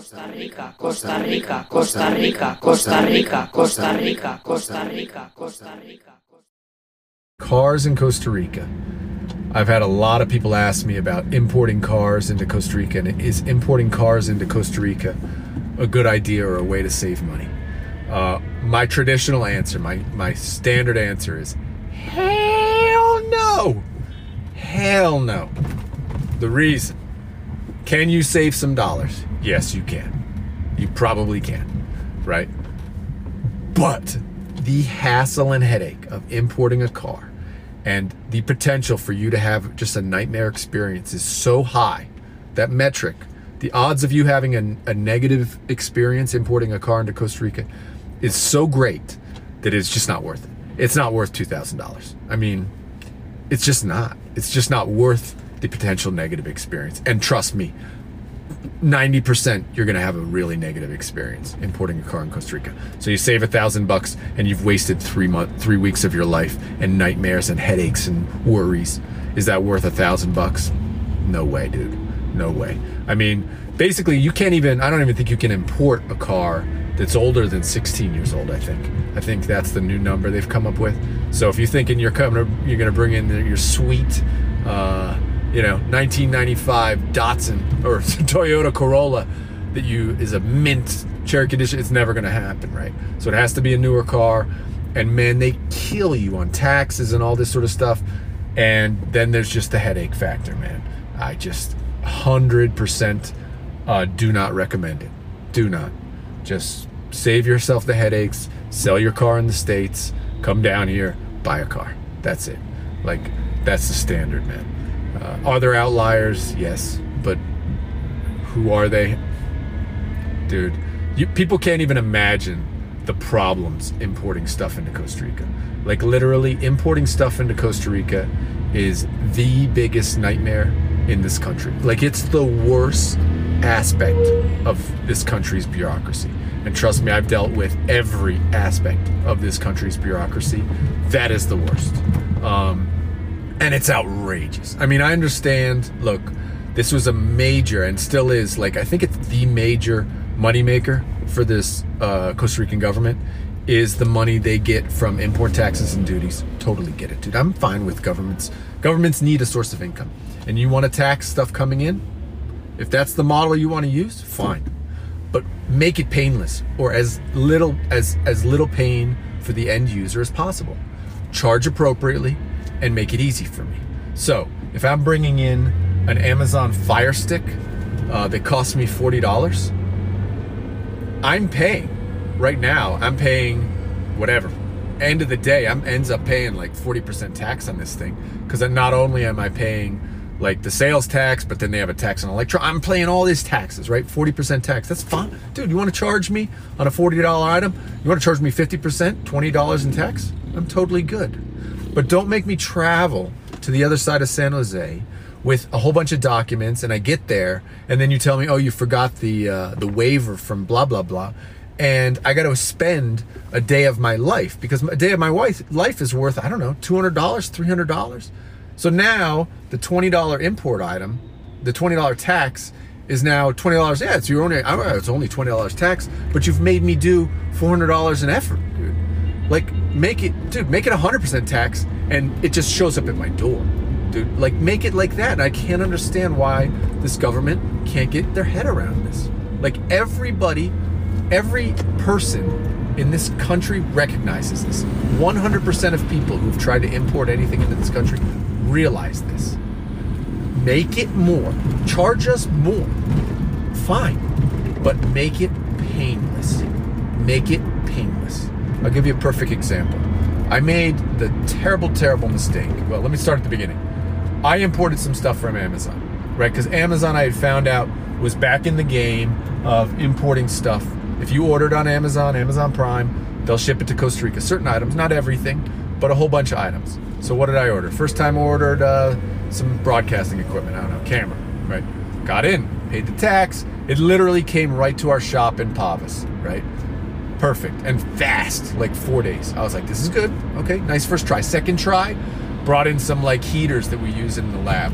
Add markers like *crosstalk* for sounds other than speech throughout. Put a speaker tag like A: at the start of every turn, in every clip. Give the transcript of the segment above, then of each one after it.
A: Costa Rica, Costa Rica, Costa Rica, Costa Rica, Costa Rica, Costa Rica, Costa Rica.
B: Cars in Costa Rica. I've had a lot of people ask me about importing cars into Costa Rica, and is importing cars into Costa Rica a good idea or a way to save money? Uh, my traditional answer, my, my standard answer is hell no. Hell no. The reason can you save some dollars? Yes, you can. You probably can, right? But the hassle and headache of importing a car and the potential for you to have just a nightmare experience is so high. That metric, the odds of you having a, a negative experience importing a car into Costa Rica is so great that it's just not worth it. It's not worth $2,000. I mean, it's just not. It's just not worth the potential negative experience. And trust me, 90% you're going to have a really negative experience importing a car in Costa Rica. So you save a thousand bucks and you've wasted three month, three weeks of your life and nightmares and headaches and worries. Is that worth a thousand bucks? No way, dude. No way. I mean, basically, you can't even. I don't even think you can import a car that's older than 16 years old. I think. I think that's the new number they've come up with. So if you're thinking you're coming, you're going to bring in your sweet. Uh, you know 1995 Datsun or *laughs* Toyota Corolla that you is a mint Cherokee condition it's never going to happen, right? So it has to be a newer car, and man, they kill you on taxes and all this sort of stuff. And then there's just the headache factor, man. I just 100% uh, do not recommend it. Do not. Just save yourself the headaches, sell your car in the States, come down here, buy a car. That's it. Like, that's the standard, man. Uh, are there outliers? Yes, but who are they? Dude, you, people can't even imagine the problems importing stuff into Costa Rica. Like literally, importing stuff into Costa Rica is the biggest nightmare in this country. Like it's the worst aspect of this country's bureaucracy. And trust me, I've dealt with every aspect of this country's bureaucracy. That is the worst. Um, and it's outrageous. I mean, I understand. Look, this was a major and still is like I think it's the major moneymaker for this uh, Costa Rican government is the money they get from import taxes and duties. Totally get it, dude. I'm fine with governments. Governments need a source of income, and you want to tax stuff coming in. If that's the model you want to use, fine, but make it painless or as little as as little pain for the end user as possible. Charge appropriately and make it easy for me. So if I'm bringing in an Amazon Fire Stick uh, that costs me forty dollars, I'm paying right now. I'm paying whatever. End of the day, I'm ends up paying like forty percent tax on this thing because not only am I paying like the sales tax, but then they have a tax on electro. I'm paying all these taxes, right? 40% tax. That's fine. Dude, you want to charge me on a $40 item? You want to charge me 50%, $20 in tax? I'm totally good. But don't make me travel to the other side of San Jose with a whole bunch of documents and I get there and then you tell me, "Oh, you forgot the uh, the waiver from blah blah blah." And I got to spend a day of my life because a day of my wife life is worth I don't know two hundred dollars, three hundred dollars. So now the $20 import item, the $20 tax is now $20. Yeah, it's your own, it's only $20 tax, but you've made me do $400 in effort. Like, make it, dude, make it 100% tax and it just shows up at my door, dude. Like, make it like that. And I can't understand why this government can't get their head around this. Like, everybody, every person in this country recognizes this. 100% of people who've tried to import anything into this country realize this. Make it more. Charge us more. Fine. But make it painless. Make it painless. I'll give you a perfect example. I made the terrible, terrible mistake. Well, let me start at the beginning. I imported some stuff from Amazon, right? Because Amazon, I had found out, was back in the game of importing stuff. If you ordered on Amazon, Amazon Prime, they'll ship it to Costa Rica. Certain items, not everything, but a whole bunch of items. So what did I order? First time I ordered uh, some broadcasting equipment. I don't know, camera, right? Got in, paid the tax. It literally came right to our shop in Pavas, right? Perfect and fast, like four days. I was like, this is good. Okay, nice first try. Second try, brought in some like heaters that we use in the lab.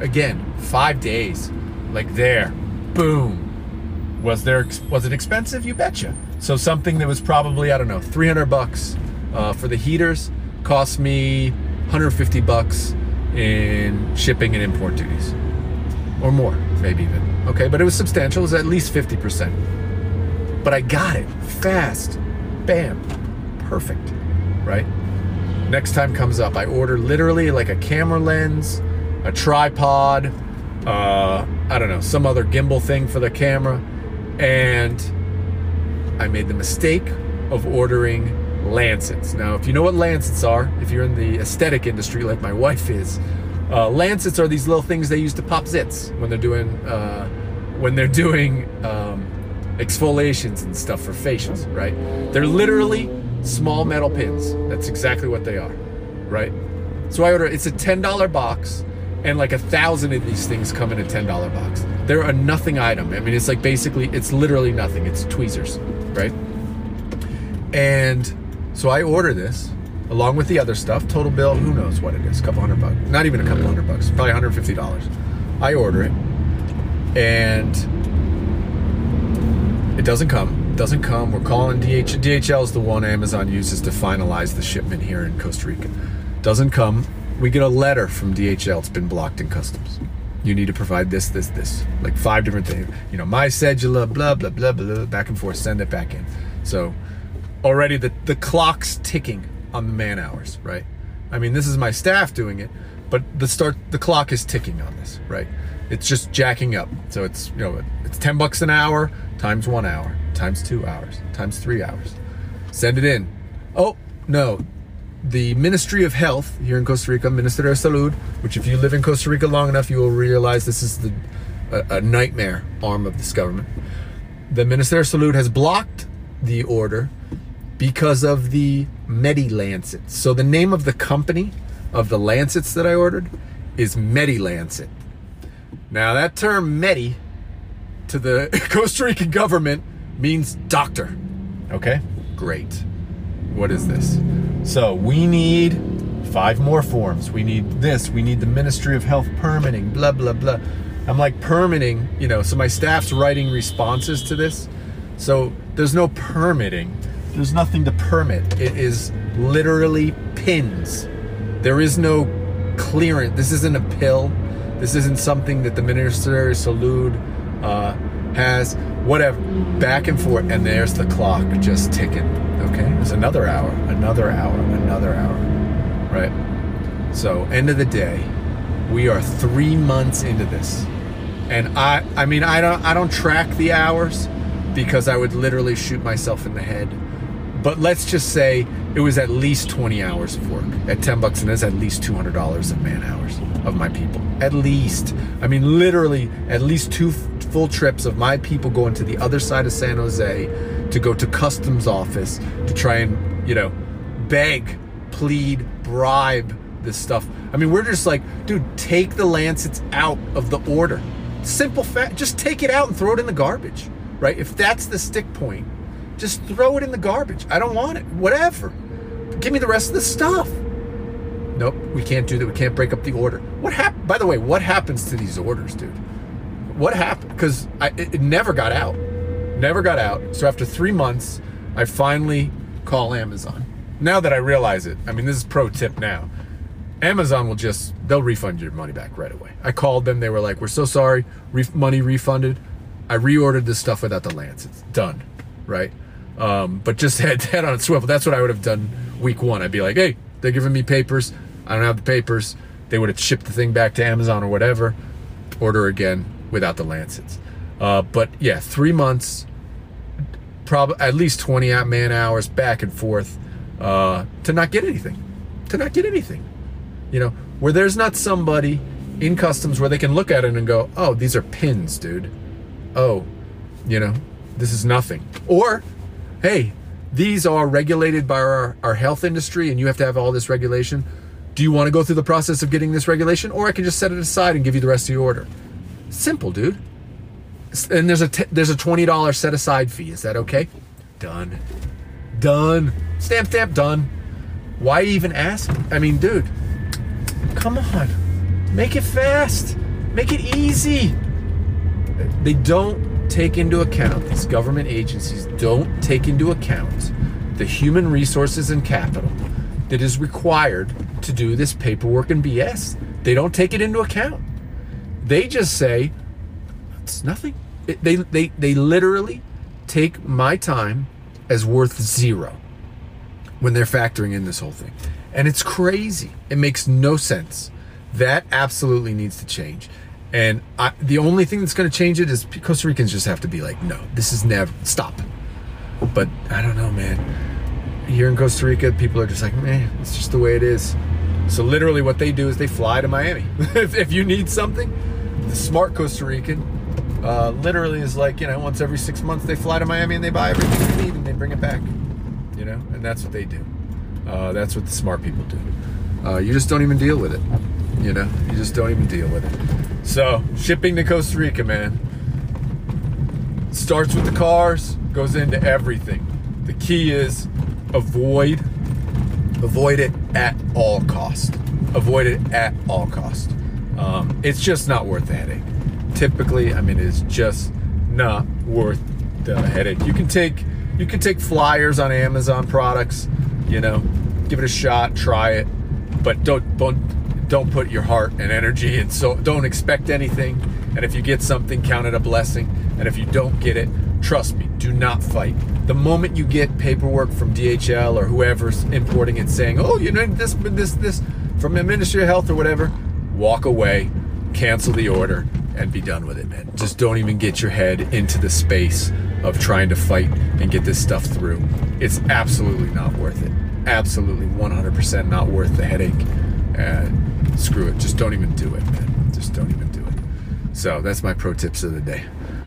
B: Again, five days, like there, boom, Was there was it expensive? You betcha. So something that was probably I don't know 300 bucks uh, for the heaters cost me 150 bucks in shipping and import duties, or more, maybe even. Okay, but it was substantial. It was at least 50 percent. But I got it. Fast, bam, perfect, right? Next time comes up, I order literally like a camera lens, a tripod, uh, I don't know, some other gimbal thing for the camera. And I made the mistake of ordering lancets. Now, if you know what lancets are, if you're in the aesthetic industry like my wife is, uh, lancets are these little things they use to pop zits when they're doing uh, when they're doing um, exfoliations and stuff for facials, right? They're literally small metal pins. That's exactly what they are, right? So I order. It's a ten dollar box and like a thousand of these things come in a $10 box. They're a nothing item. I mean, it's like basically, it's literally nothing. It's tweezers, right? And so I order this along with the other stuff. Total bill, who knows what it is? A couple hundred bucks. Not even a couple hundred bucks. Probably $150. I order it and it doesn't come. It doesn't come. We're calling DH. DHL is the one Amazon uses to finalize the shipment here in Costa Rica. Doesn't come we get a letter from DHL. It's been blocked in customs. You need to provide this, this, this. Like five different things. You know, my cedula, blah, blah, blah, blah, back and forth. Send it back in. So already the, the clock's ticking on the man hours, right? I mean, this is my staff doing it, but the start, the clock is ticking on this, right? It's just jacking up. So it's, you know, it's 10 bucks an hour times one hour, times two hours, times three hours. Send it in. Oh, no, the Ministry of Health here in Costa Rica, Ministerio de Salud, which if you live in Costa Rica long enough, you will realize this is the a, a nightmare arm of this government. The Ministerio de Salud has blocked the order because of the Medi Lancets. So the name of the company of the Lancets that I ordered is Medi Lancet. Now that term Medi to the *laughs* Costa Rican government means doctor. Okay? Great. What is this? So we need five more forms. We need this. We need the Ministry of Health permitting, blah, blah, blah. I'm like permitting, you know, so my staff's writing responses to this. So there's no permitting. There's nothing to permit. It is literally pins. There is no clearance. This isn't a pill. This isn't something that the Ministerio de Salud uh, has. Whatever. Back and forth. And there's the clock just ticking. Okay, it's another hour, another hour, another hour, right? So, end of the day, we are three months into this, and I, I mean, I don't, I don't track the hours because I would literally shoot myself in the head. But let's just say it was at least 20 hours of work at 10 bucks, and that's at least $200 of man hours of my people. At least, I mean, literally, at least two full trips of my people going to the other side of San Jose to go to customs office to try and, you know, beg, plead, bribe this stuff. I mean, we're just like, dude, take the Lancets out of the order. Simple fact, just take it out and throw it in the garbage, right? If that's the stick point, just throw it in the garbage. I don't want it. Whatever. Give me the rest of the stuff. Nope, we can't do that. We can't break up the order. What happened? By the way, what happens to these orders, dude? What happened? Because it, it never got out. Never got out. So after three months, I finally call Amazon. Now that I realize it, I mean, this is pro tip now. Amazon will just, they'll refund your money back right away. I called them. They were like, we're so sorry. Money refunded. I reordered this stuff without the lance. It's done. Right. Um, but just *laughs* had that on a swivel. That's what I would have done week one. I'd be like, hey, they're giving me papers. I don't have the papers. They would have shipped the thing back to Amazon or whatever. Order again without the lancets. Uh, but yeah, three months probably at least 20 man hours back and forth uh, to not get anything. To not get anything. You know, where there's not somebody in customs where they can look at it and go, oh, these are pins, dude. Oh, you know, this is nothing. Or, hey, these are regulated by our, our health industry and you have to have all this regulation. Do you want to go through the process of getting this regulation? Or I can just set it aside and give you the rest of your order. Simple, dude and there's a t- there's a twenty dollar set aside fee. Is that okay? Done. Done. Stamp stamp done. Why even ask? I mean, dude, come on, make it fast, make it easy. They don't take into account, these government agencies don't take into account the human resources and capital that is required to do this paperwork and BS. They don't take it into account. They just say, it's nothing. It, they, they, they literally take my time as worth zero when they're factoring in this whole thing. And it's crazy. It makes no sense. That absolutely needs to change. And I, the only thing that's going to change it is Costa Ricans just have to be like, no, this is never, stop. But I don't know, man. Here in Costa Rica, people are just like, man, it's just the way it is. So literally what they do is they fly to Miami. *laughs* if, if you need something, the smart Costa Rican uh, literally is like, you know, once every six months they fly to Miami and they buy everything they need and they bring it back. You know, and that's what they do. Uh, that's what the smart people do. Uh, you just don't even deal with it. You know, you just don't even deal with it. So, shipping to Costa Rica, man, starts with the cars, goes into everything. The key is avoid, avoid it at all cost. Avoid it at all cost. Um, it's just not worth the headache. Typically, I mean, it's just not worth the headache. You can take you can take flyers on Amazon products, you know, give it a shot, try it, but don't don't don't put your heart and energy and so don't expect anything. And if you get something, count it a blessing. And if you don't get it, trust me, do not fight. The moment you get paperwork from DHL or whoever's importing it saying, "Oh, you know this this this from the Ministry of Health or whatever," walk away, cancel the order, and be done with it, man. Just don't even get your head into the space of trying to fight and get this stuff through. It's absolutely not worth it. Absolutely 100% not worth the headache. And screw it. Just don't even do it, man. Just don't even do it. So that's my pro tips of the day.